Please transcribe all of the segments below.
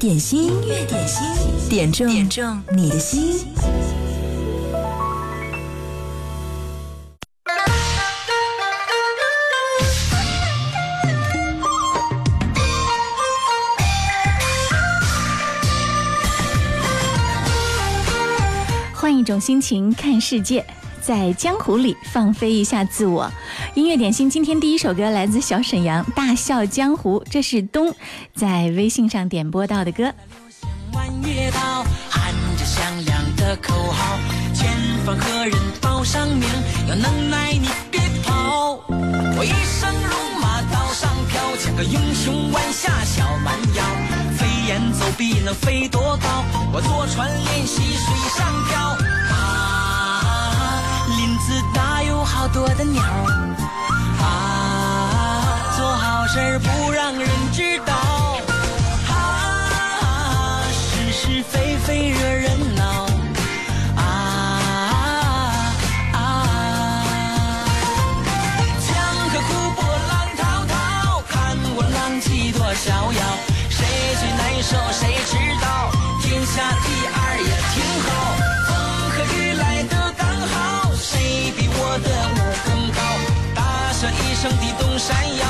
点心，音乐点心，点中点中你的心。换一种心情看世界，在江湖里放飞一下自我。音乐点心今天第一首歌来自小沈阳，《大笑江湖》，这是东在微信上点播到的歌。流星弯月刀，喊着响亮的口号，前方何人报上名？有能耐你别跑！我一生戎马刀上飘，像个英雄弯下小蛮腰，飞檐走壁能飞多高？我坐船练习水上漂，好多的鸟，啊，做好事不让人知道。啊，是是非非惹人声地东山摇，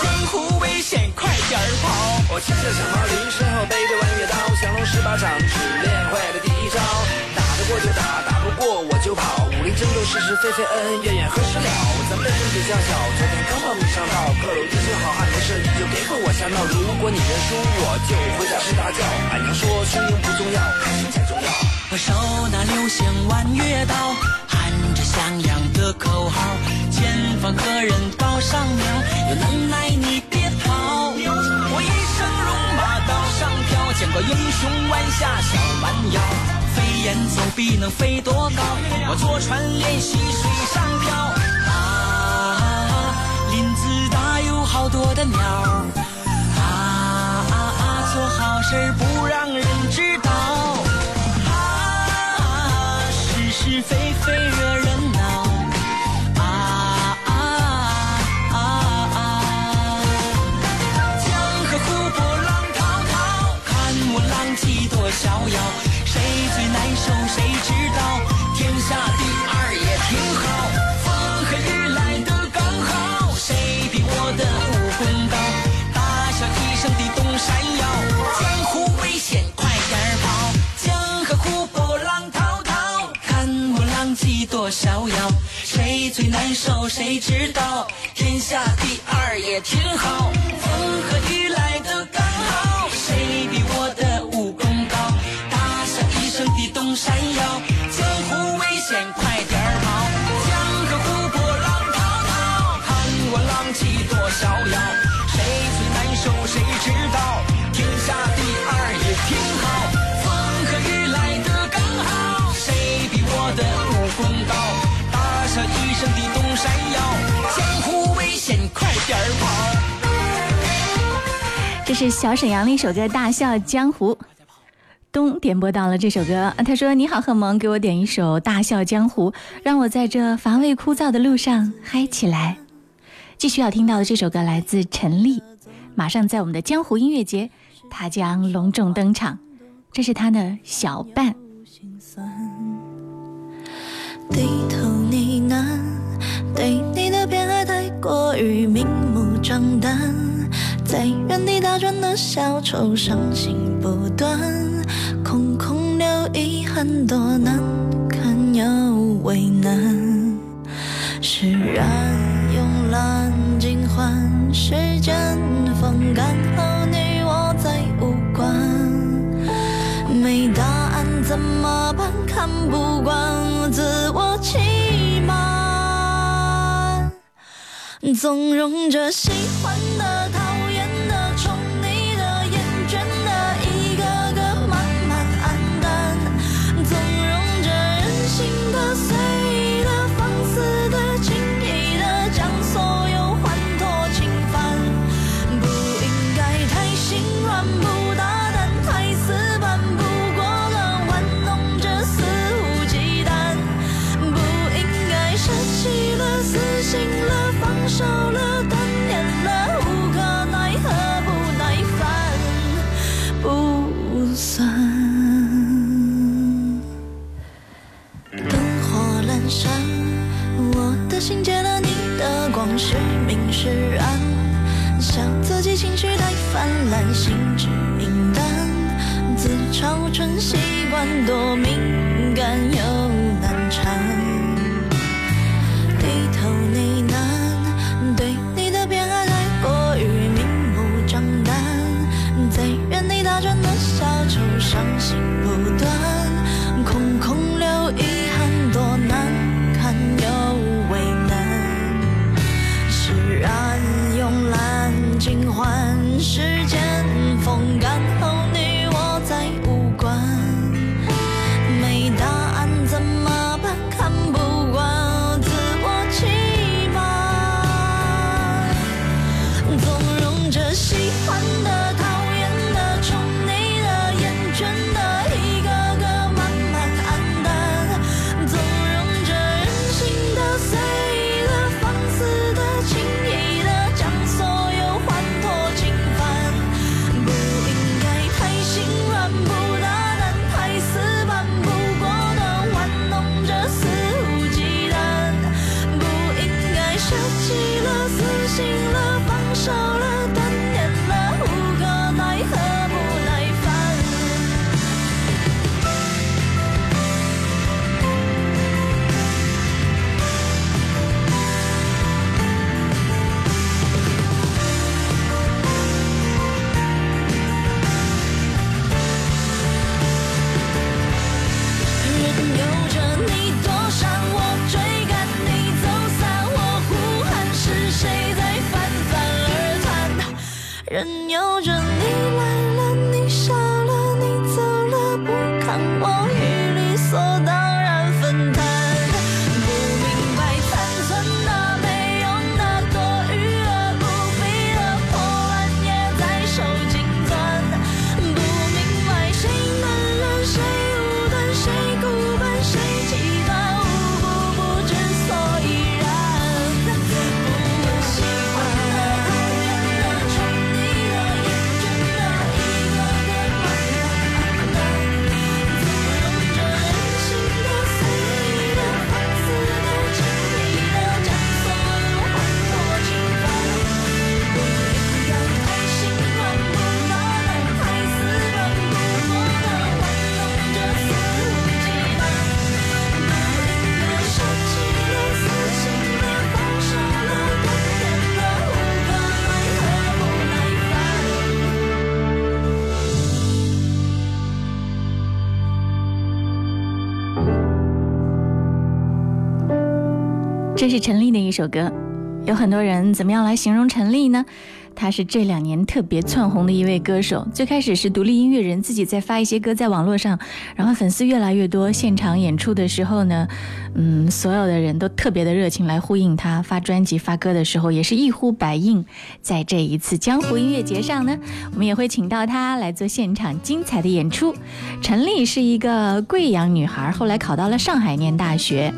江湖危险快点儿跑！我骑着小毛驴，身后背着弯月刀，降龙十八掌只练会了第一招。打得过就打，打不过我就跑。武林争斗是是非非，恩恩怨怨何时了？咱们的身子较小，昨天刚报名上道。各路英雄好汉没事你就别和我瞎闹。如果你认输，我就回家睡大觉。俺娘说输赢不重要，开心才重要。我手拿流星弯月刀，喊着响亮的口号，前方何人报上名？有能耐你别跑！我一生戎马刀上飘，见过英雄弯下小蛮腰，飞檐走壁能飞多高？我坐船练习水上漂，啊，林子大有好多的鸟，啊啊啊，做好事不让人知道。啊，是是非非惹人逍遥。谁最难受谁知道？天下第二也挺好。风和雨来的刚好，谁比我的武功高？大笑一声地动山摇，江湖危险这是小沈阳的一首歌《大笑江湖》。东点播到了这首歌，他说：“你好，贺萌，给我点一首《大笑江湖》，让我在这乏味枯燥的路上嗨起来。”继续要听到的这首歌来自陈粒，马上在我们的江湖音乐节，他将隆重登场。这是他的小伴。低头呢喃，对你的偏爱太过于明目张胆，在原地打转的小丑，伤心不断，空空留遗憾，多难堪又为难。释然慵懒尽欢，时间风干后，你我再无关。没答案怎么办？看不惯自我欺瞒，纵容着喜欢的、讨多敏感又难缠。低头呢喃，对你的偏爱太过于明目张胆，在原地打转的小丑，伤心不断，空空留遗憾，多难堪又为难。释然慵懒，尽欢时有着陈粒的一首歌，有很多人怎么样来形容陈粒呢？她是这两年特别窜红的一位歌手。最开始是独立音乐人自己在发一些歌在网络上，然后粉丝越来越多。现场演出的时候呢，嗯，所有的人都特别的热情来呼应她。发专辑发歌的时候也是一呼百应。在这一次江湖音乐节上呢，我们也会请到她来做现场精彩的演出。陈丽是一个贵阳女孩，后来考到了上海念大学。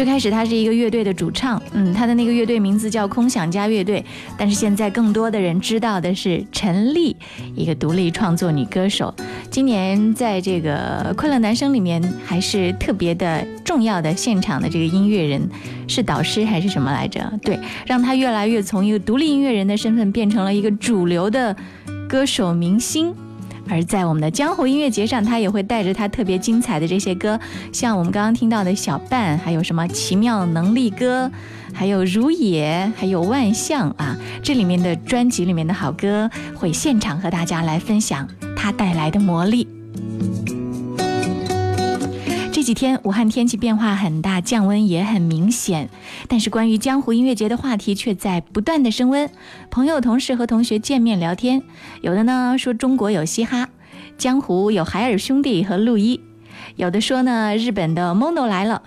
最开始她是一个乐队的主唱，嗯，她的那个乐队名字叫空想家乐队，但是现在更多的人知道的是陈粒，一个独立创作女歌手。今年在这个快乐男声里面还是特别的重要的现场的这个音乐人，是导师还是什么来着？对，让她越来越从一个独立音乐人的身份变成了一个主流的歌手明星。而在我们的江湖音乐节上，他也会带着他特别精彩的这些歌，像我们刚刚听到的小半，还有什么奇妙能力歌，还有如也，还有万象啊，这里面的专辑里面的好歌，会现场和大家来分享他带来的魔力。几天武汉天气变化很大，降温也很明显，但是关于江湖音乐节的话题却在不断的升温。朋友、同事和同学见面聊天，有的呢说中国有嘻哈，江湖有海尔兄弟和陆一，有的说呢日本的 Mono 来了。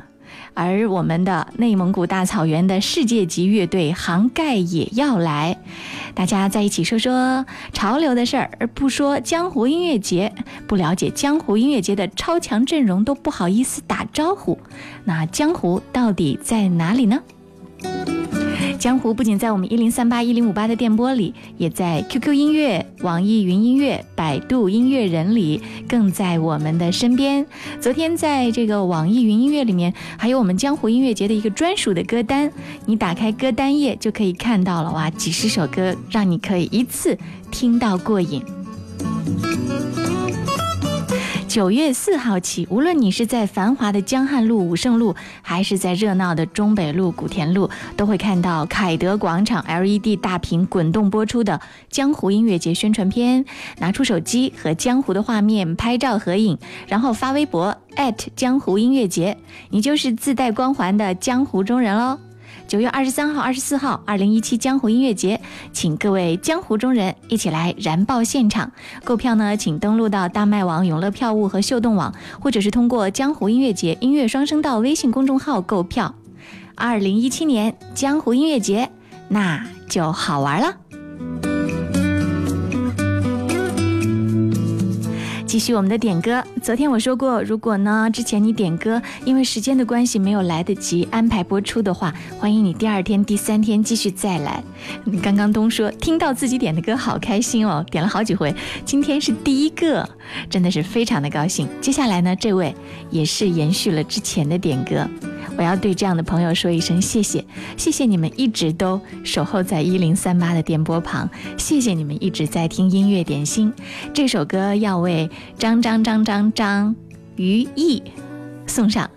而我们的内蒙古大草原的世界级乐队杭盖也要来，大家在一起说说潮流的事儿，而不说江湖音乐节。不了解江湖音乐节的超强阵容都不好意思打招呼。那江湖到底在哪里呢？江湖不仅在我们一零三八一零五八的电波里，也在 QQ 音乐、网易云音乐、百度音乐人里，更在我们的身边。昨天在这个网易云音乐里面，还有我们江湖音乐节的一个专属的歌单，你打开歌单页就可以看到了哇，几十首歌，让你可以一次听到过瘾。九月四号起，无论你是在繁华的江汉路、武胜路，还是在热闹的中北路、古田路，都会看到凯德广场 LED 大屏滚动播出的江湖音乐节宣传片。拿出手机和江湖的画面拍照合影，然后发微博江湖音乐节，你就是自带光环的江湖中人喽。九月二十三号、二十四号，二零一七江湖音乐节，请各位江湖中人一起来燃爆现场。购票呢，请登录到大麦网、永乐票务和秀动网，或者是通过江湖音乐节音乐双声道微信公众号购票。二零一七年江湖音乐节，那就好玩了。继续我们的点歌。昨天我说过，如果呢之前你点歌，因为时间的关系没有来得及安排播出的话，欢迎你第二天、第三天继续再来。刚刚东说听到自己点的歌好开心哦，点了好几回，今天是第一个，真的是非常的高兴。接下来呢，这位也是延续了之前的点歌。我要对这样的朋友说一声谢谢，谢谢你们一直都守候在一零三八的电波旁，谢谢你们一直在听音乐点心。这首歌要为张张张张张于毅送上。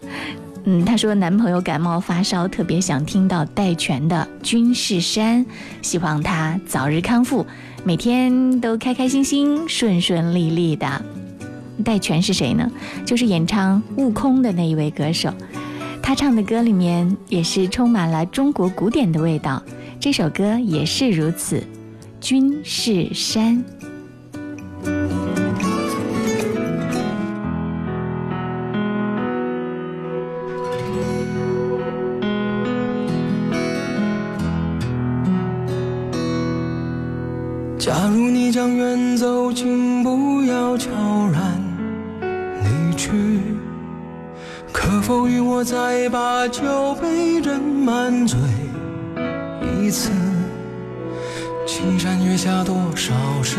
嗯，他说男朋友感冒发烧，特别想听到戴荃的《军事山》，希望他早日康复，每天都开开心心、顺顺利利的。戴荃是谁呢？就是演唱《悟空》的那一位歌手。他唱的歌里面也是充满了中国古典的味道，这首歌也是如此，《军事山》。假如你将远走，请不要悄可否与我再把酒杯斟满醉一次？青山月下多少事，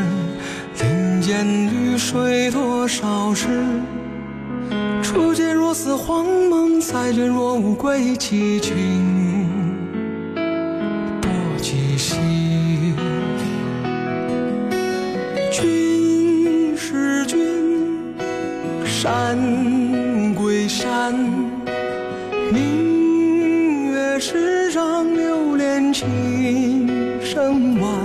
林间绿水多少事。初见若似黄梦，再见若无归期，请拨几息。君是君，山明月时让流连琴声晚，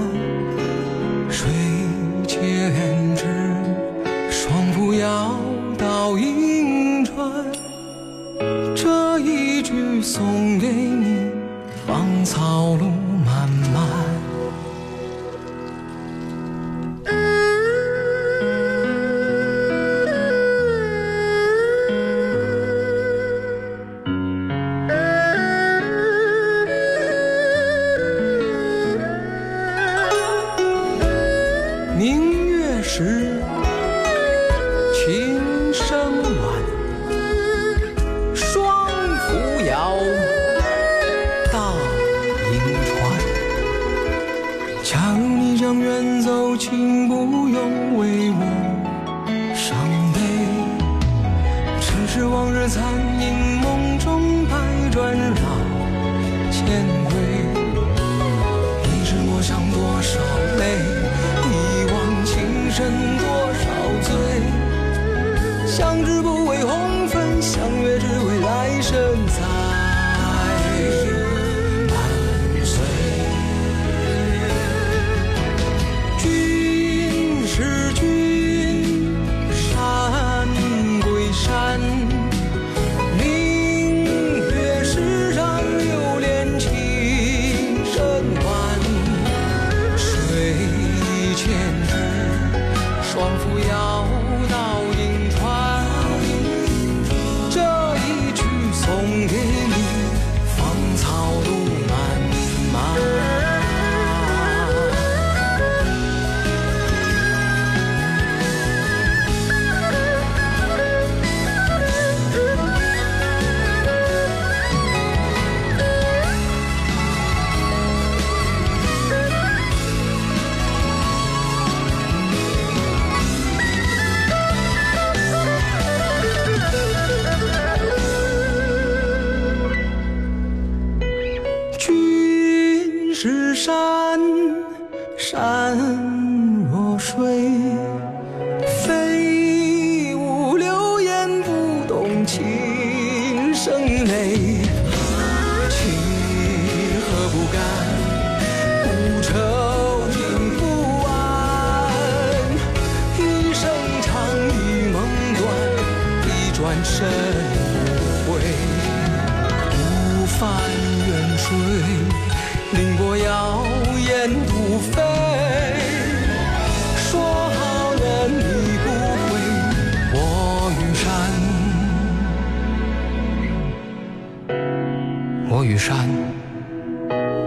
与山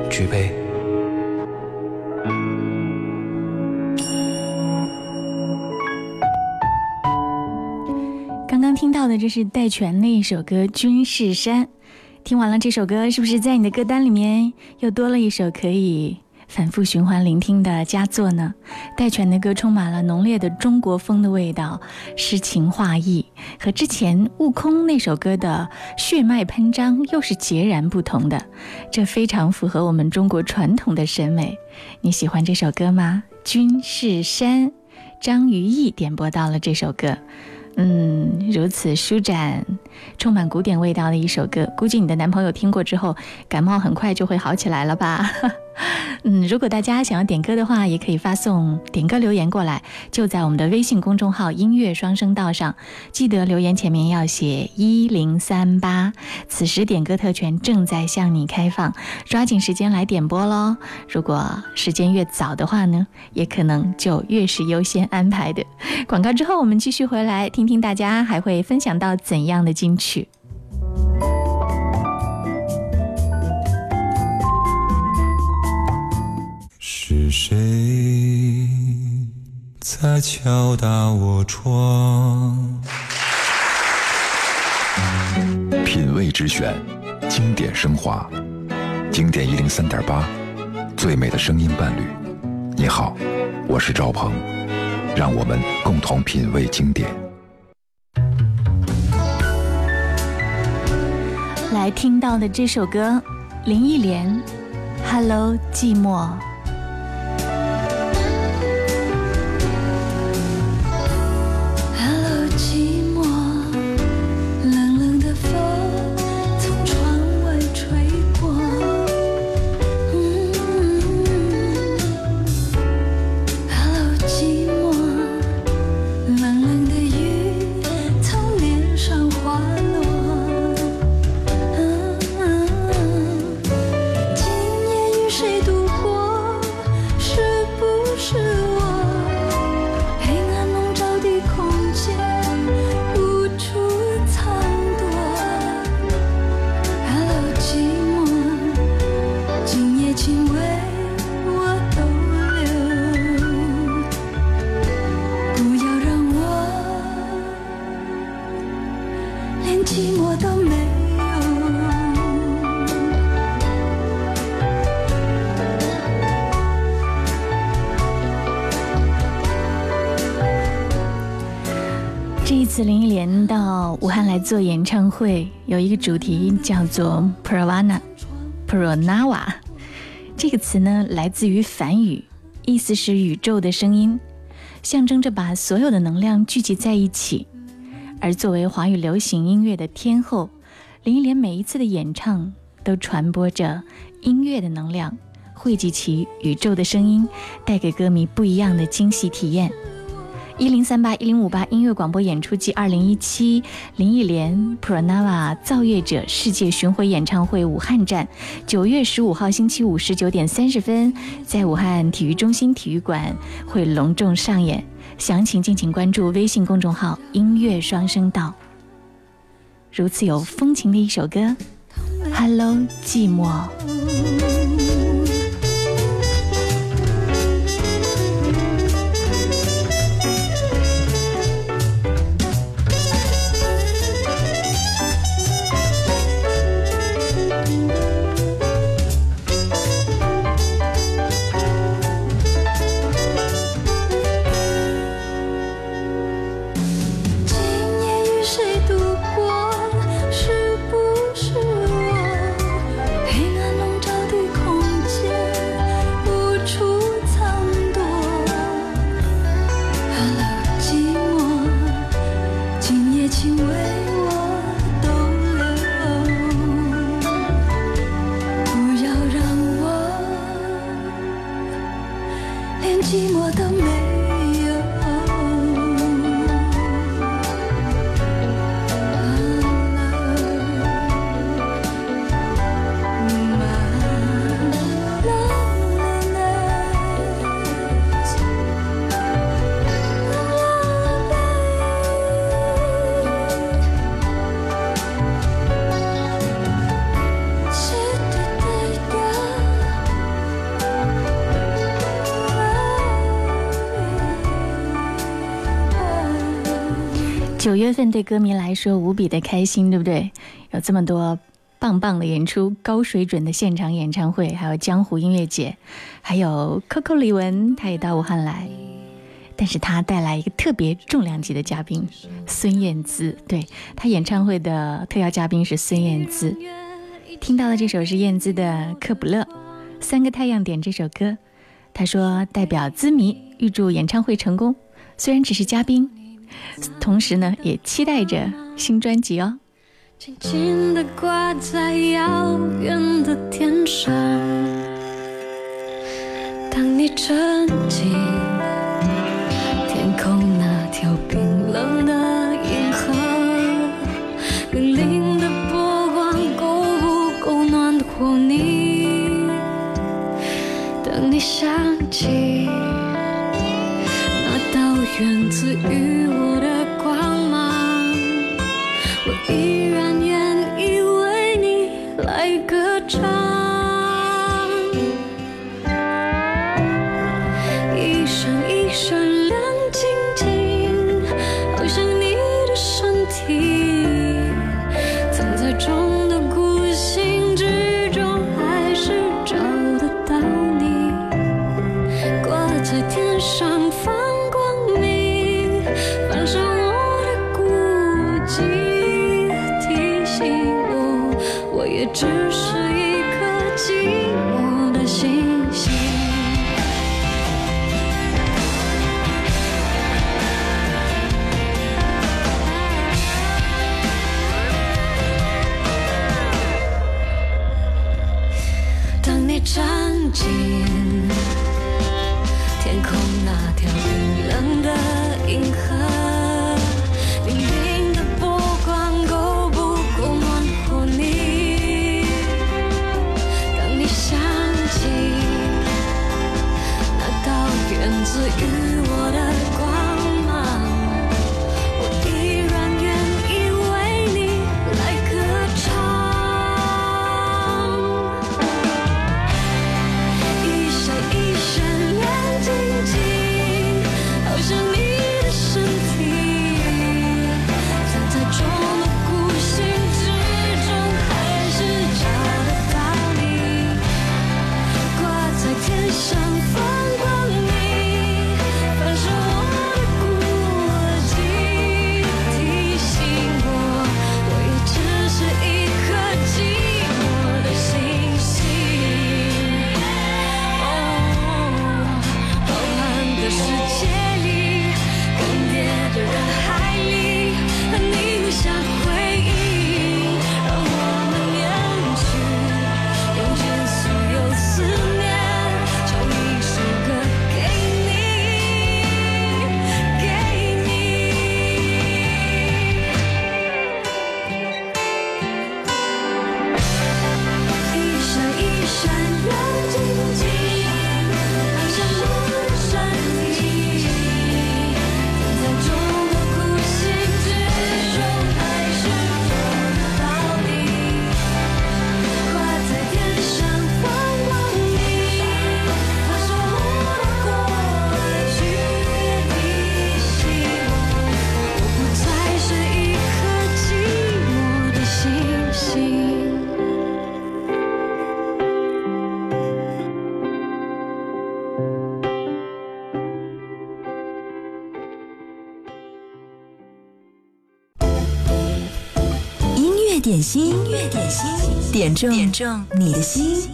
举杯。刚刚听到的这是戴荃的一首歌《君是山》，听完了这首歌，是不是在你的歌单里面又多了一首可以反复循环聆听的佳作呢？戴荃的歌充满了浓烈的中国风的味道，诗情画意，和之前悟空那首歌的血脉喷张又是截然不同的，这非常符合我们中国传统的审美。你喜欢这首歌吗？《君是山》，张于毅点播到了这首歌。嗯，如此舒展、充满古典味道的一首歌，估计你的男朋友听过之后，感冒很快就会好起来了吧？嗯，如果大家想要点歌的话，也可以发送点歌留言过来，就在我们的微信公众号“音乐双声道”上，记得留言前面要写一零三八。此时点歌特权正在向你开放，抓紧时间来点播喽！如果时间越早的话呢，也可能就越是优先安排的。广告之后，我们继续回来听听大家还会分享到怎样的金曲。是谁在敲打我窗？品味之选，经典升华，经典一零三点八，最美的声音伴侣。你好，我是赵鹏，让我们共同品味经典。来听到的这首歌，林忆莲，《Hello 寂寞》。次林忆莲到武汉来做演唱会，有一个主题叫做 “Pravana Pranava”。这个词呢来自于梵语，意思是宇宙的声音，象征着把所有的能量聚集在一起。而作为华语流行音乐的天后，林忆莲每一次的演唱都传播着音乐的能量，汇集起宇宙的声音，带给歌迷不一样的惊喜体验。一零三八一零五八音乐广播演出季二零一七林忆莲 Pranava 造乐者世界巡回演唱会武汉站，九月十五号星期五十九点三十分，在武汉体育中心体育馆会隆重上演。详情敬请关注微信公众号“音乐双声道”。如此有风情的一首歌，Hello 寂寞。月份对歌迷来说无比的开心，对不对？有这么多棒棒的演出，高水准的现场演唱会，还有江湖音乐节，还有 Coco 李玟，他也到武汉来。但是他带来一个特别重量级的嘉宾孙燕姿，对他演唱会的特邀嘉宾是孙燕姿。听到的这首是燕姿的《克卜勒》，三个太阳点这首歌，他说代表资迷预祝演唱会成功，虽然只是嘉宾。同时呢，也期待着新专辑哦。轻轻地挂在遥远的天上，当你沉浸天空那条冰冷的银河，粼粼的波光够不够暖和你？当你想起那道源自于站中点中你的心。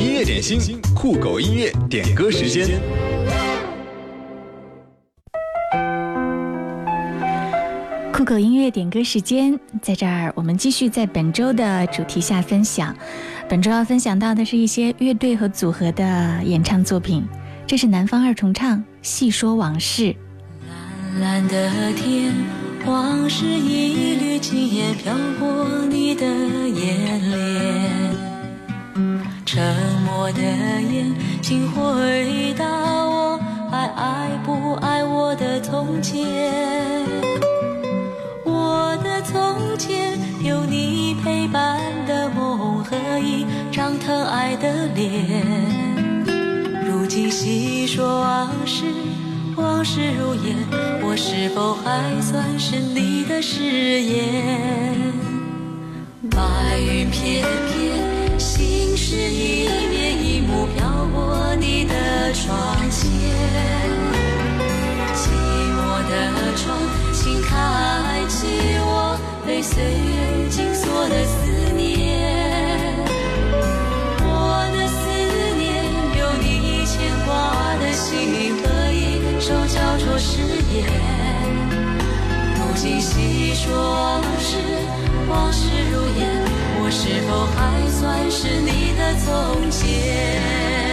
音乐点心，酷狗音乐点歌时间。酷狗音乐点歌时间，在这儿我们继续在本周的主题下分享。本周要分享到的是一些乐队和组合的演唱作品，这是南方二重唱《细说往事》。蓝蓝的天，往事一缕今夜飘过你的眼帘，沉默的眼，请回答我，还爱不爱我的从前？我的从前有你陪伴的梦和一张疼爱的脸，如今细说往事。往事如烟，我是否还算是你的誓言？白云片片，心事一面一幕飘过你的窗前。寂寞的窗，请开启我被岁月紧锁的交错誓言。如今细说往事，往事如烟，我是否还算是你的从前？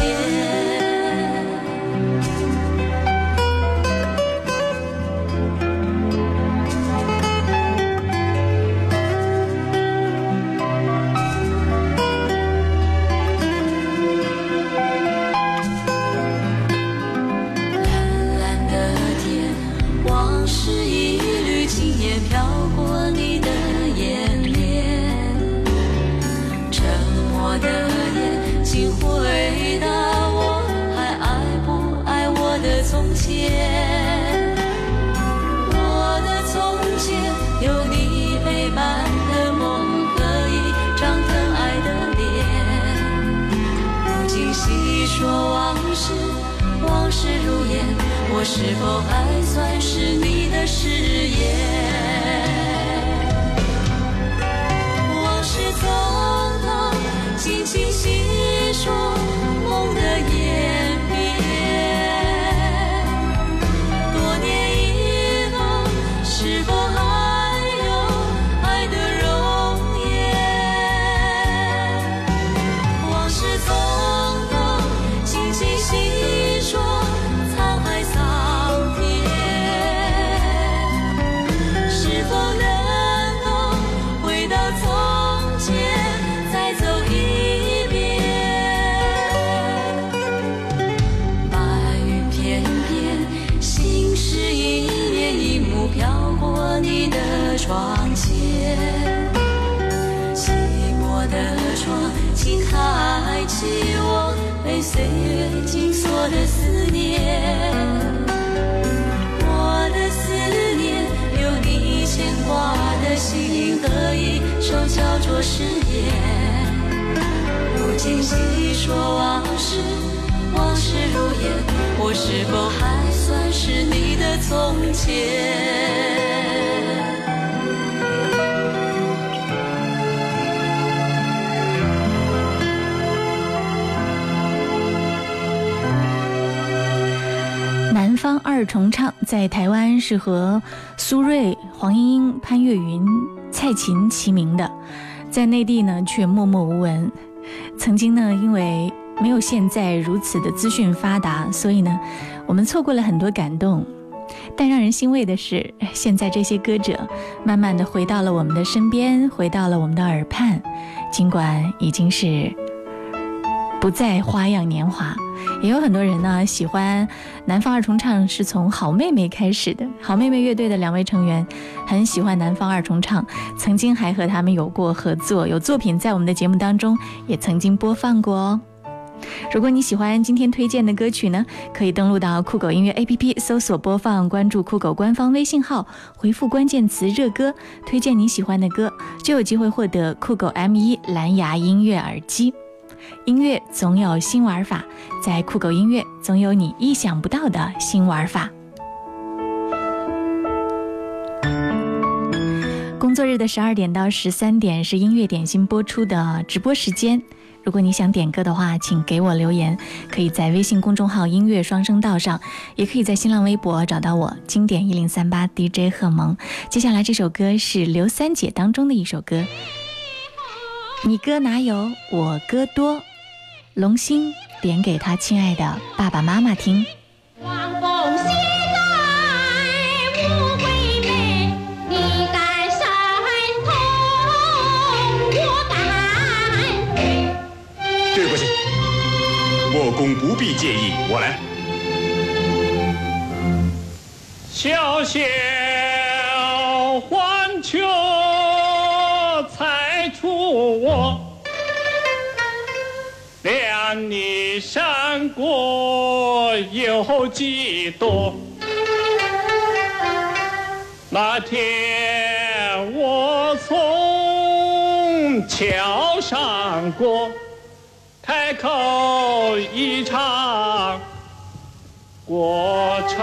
从我是否还算是你的誓言？往事匆匆，轻轻细说我的思念，我的思念，有你牵挂的心和一首叫做誓言。如今细说往事，往事如烟，我是否还算是你的从前？二重唱在台湾是和苏芮、黄莺莺、潘越云、蔡琴齐名的，在内地呢却默默无闻。曾经呢，因为没有现在如此的资讯发达，所以呢，我们错过了很多感动。但让人欣慰的是，现在这些歌者慢慢的回到了我们的身边，回到了我们的耳畔，尽管已经是不再花样年华。也有很多人呢喜欢南方二重唱，是从好妹妹开始的。好妹妹乐队的两位成员很喜欢南方二重唱，曾经还和他们有过合作，有作品在我们的节目当中也曾经播放过哦。如果你喜欢今天推荐的歌曲呢，可以登录到酷狗音乐 APP 搜索播放，关注酷狗官方微信号，回复关键词“热歌”，推荐你喜欢的歌，就有机会获得酷狗 M1 蓝牙音乐耳机。音乐总有新玩法，在酷狗音乐总有你意想不到的新玩法。工作日的十二点到十三点是音乐点心播出的直播时间。如果你想点歌的话，请给我留言，可以在微信公众号“音乐双声道”上，也可以在新浪微博找到我，经典一零三八 DJ 贺萌。接下来这首歌是刘三姐当中的一首歌，你歌哪有我歌多？龙星点给他亲爱的爸爸妈妈听。你敢我敢飞。对不起，莫公不必介意，我来。小小有几多？那天我从桥上过，开口一唱。过程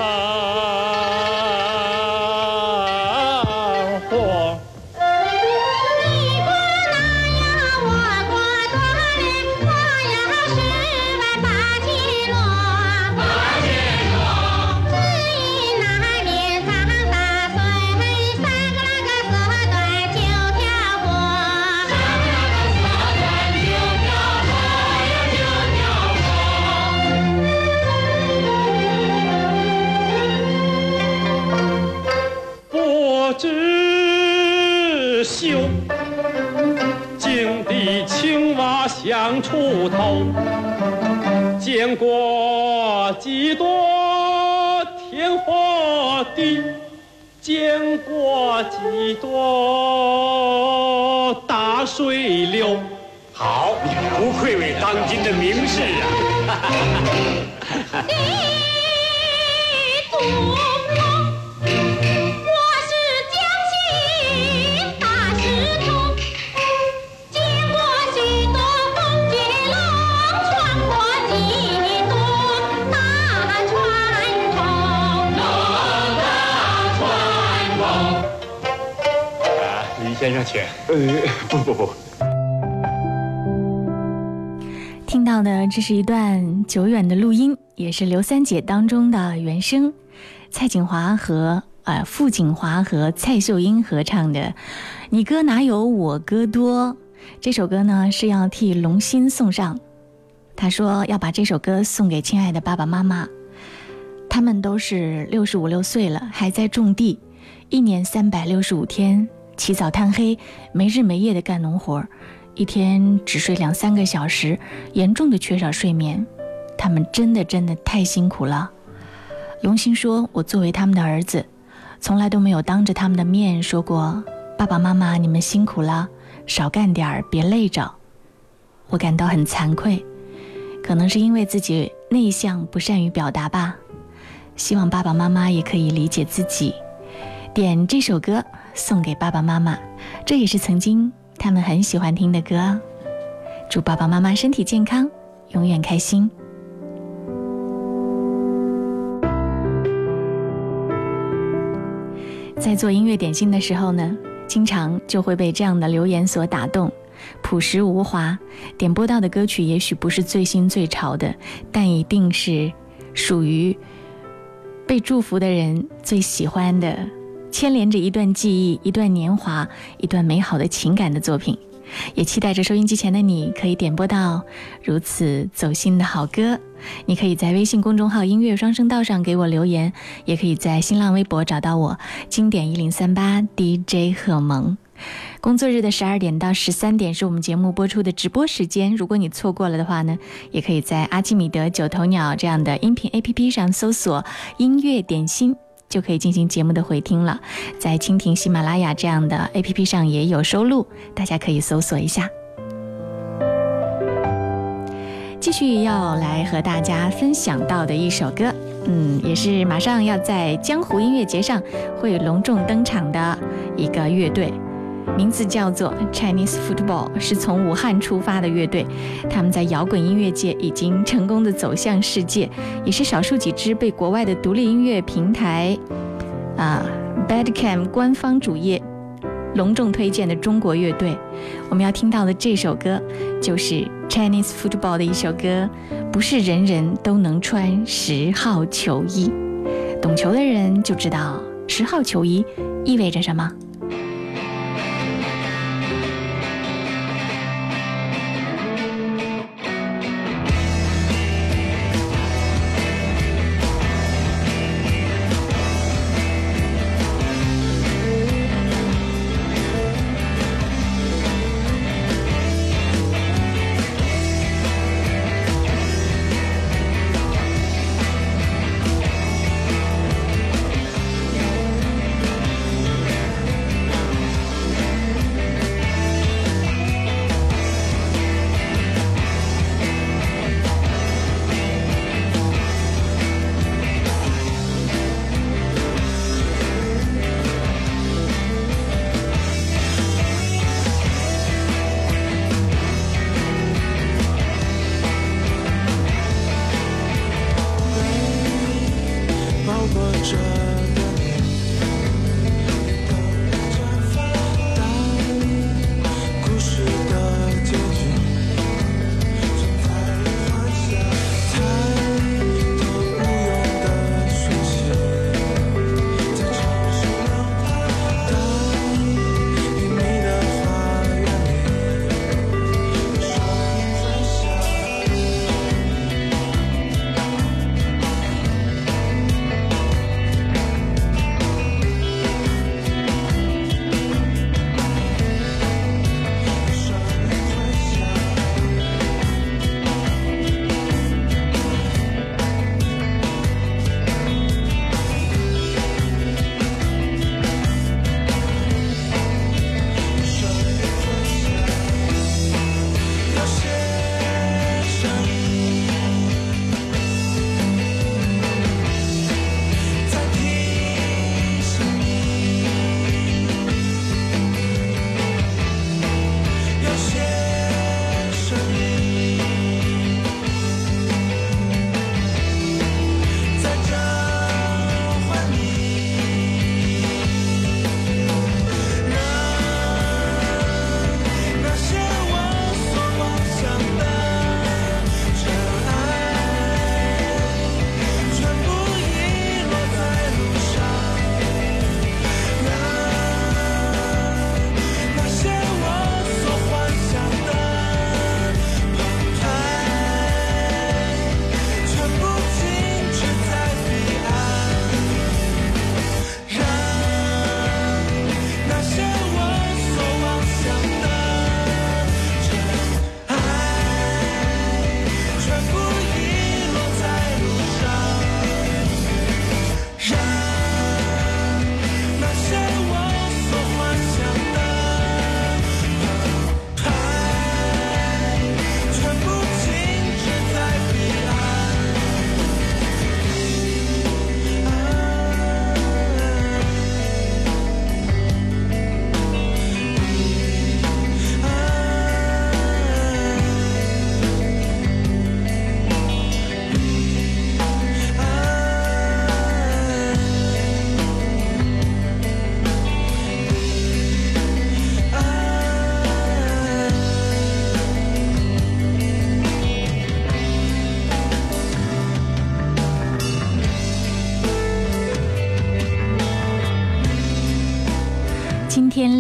几多天和地，见过几多大水流。好，不愧为当今的名士啊！李先生请。呃，不不不。听到的这是一段久远的录音，也是刘三姐当中的原声，蔡锦华和呃傅锦华和蔡秀英合唱的《你歌哪有我歌多》。这首歌呢是要替龙心送上，他说要把这首歌送给亲爱的爸爸妈妈，他们都是六十五六岁了，还在种地，一年三百六十五天，起早贪黑，没日没夜的干农活。一天只睡两三个小时，严重的缺少睡眠，他们真的真的太辛苦了。龙星说：“我作为他们的儿子，从来都没有当着他们的面说过‘爸爸妈妈，你们辛苦了，少干点儿，别累着’。我感到很惭愧，可能是因为自己内向，不善于表达吧。希望爸爸妈妈也可以理解自己。点这首歌送给爸爸妈妈，这也是曾经。”他们很喜欢听的歌，祝爸爸妈妈身体健康，永远开心。在做音乐点心的时候呢，经常就会被这样的留言所打动。朴实无华，点播到的歌曲也许不是最新最潮的，但一定是属于被祝福的人最喜欢的。牵连着一段记忆、一段年华、一段美好的情感的作品，也期待着收音机前的你可以点播到如此走心的好歌。你可以在微信公众号“音乐双声道”上给我留言，也可以在新浪微博找到我“经典一零三八 DJ 贺萌”。工作日的十二点到十三点是我们节目播出的直播时间。如果你错过了的话呢，也可以在阿基米德、九头鸟这样的音频 APP 上搜索“音乐点心”。就可以进行节目的回听了，在蜻蜓、喜马拉雅这样的 APP 上也有收录，大家可以搜索一下。继续要来和大家分享到的一首歌，嗯，也是马上要在江湖音乐节上会隆重登场的一个乐队，名字叫做 Chinese Football，是从武汉出发的乐队。他们在摇滚音乐界已经成功的走向世界，也是少数几支被国外的独立音乐平台啊 Badcam 官方主页隆重推荐的中国乐队。我们要听到的这首歌就是 Chinese Football 的一首歌，不是人人都能穿十号球衣。懂球的人就知道十号球衣意味着什么。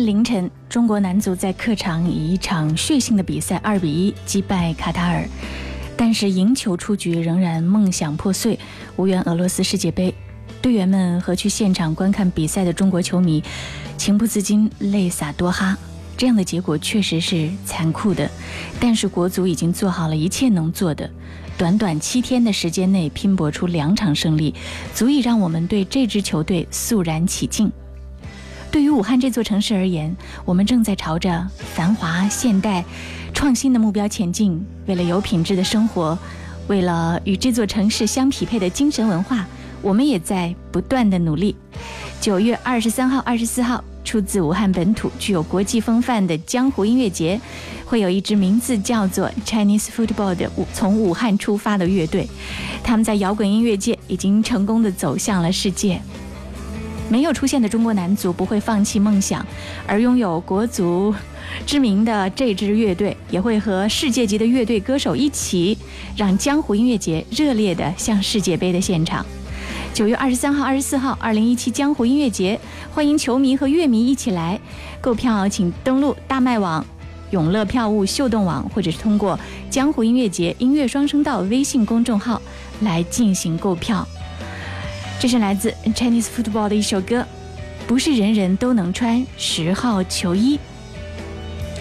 凌晨，中国男足在客场以一场血性的比赛二比一击败卡塔尔，但是赢球出局仍然梦想破碎，无缘俄罗斯世界杯。队员们和去现场观看比赛的中国球迷情不自禁泪洒多哈。这样的结果确实是残酷的，但是国足已经做好了一切能做的。短短七天的时间内拼搏出两场胜利，足以让我们对这支球队肃然起敬。对于武汉这座城市而言，我们正在朝着繁华现代、创新的目标前进，为了有品质的生活，为了与这座城市相匹配的精神文化，我们也在不断的努力。九月二十三号、二十四号，出自武汉本土、具有国际风范的江湖音乐节，会有一支名字叫做 Chinese Football 的从武汉出发的乐队，他们在摇滚音乐界已经成功的走向了世界。没有出现的中国男足不会放弃梦想，而拥有国足知名的这支乐队也会和世界级的乐队歌手一起，让江湖音乐节热烈的向世界杯的现场。九月二十三号、二十四号，二零一七江湖音乐节，欢迎球迷和乐迷一起来。购票请登录大麦网、永乐票务、秀动网，或者是通过江湖音乐节音乐双声道微信公众号来进行购票。这是来自 Chinese Football 的一首歌，不是人人都能穿十号球衣。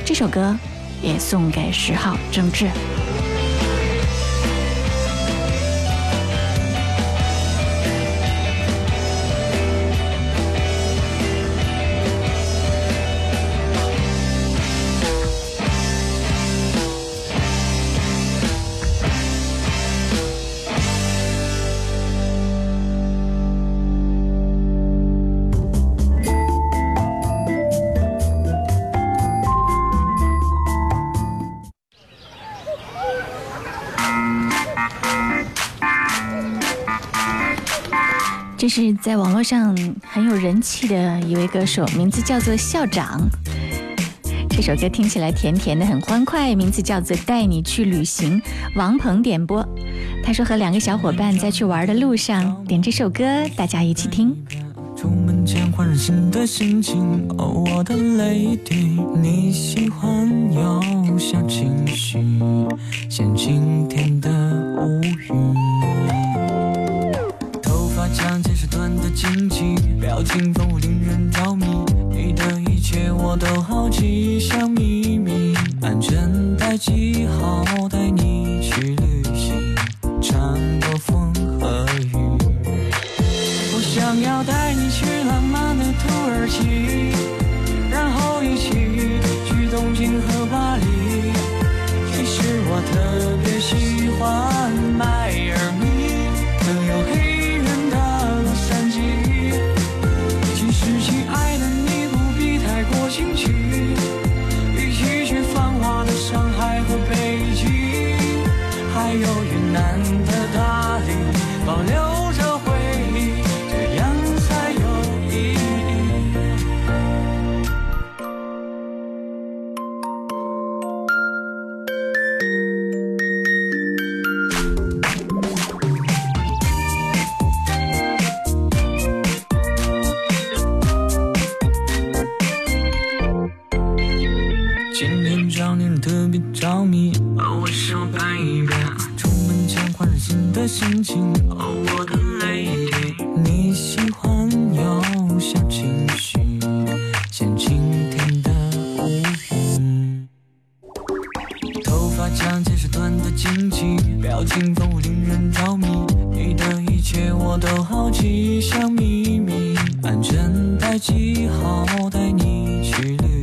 这首歌也送给十号郑智。在网络上很有人气的一位歌手，名字叫做校长。这首歌听起来甜甜的，很欢快，名字叫做《带你去旅行》。王鹏点播，他说和两个小伙伴在去玩的路上点这首歌，大家一起听。出门前焕然新的心情，哦，我的 lady，你喜欢有小情绪，像晴天的乌云。发长见识短的惊奇，表情丰富令人着迷，你的一切我都好奇，像秘密，安全带系好，带你去旅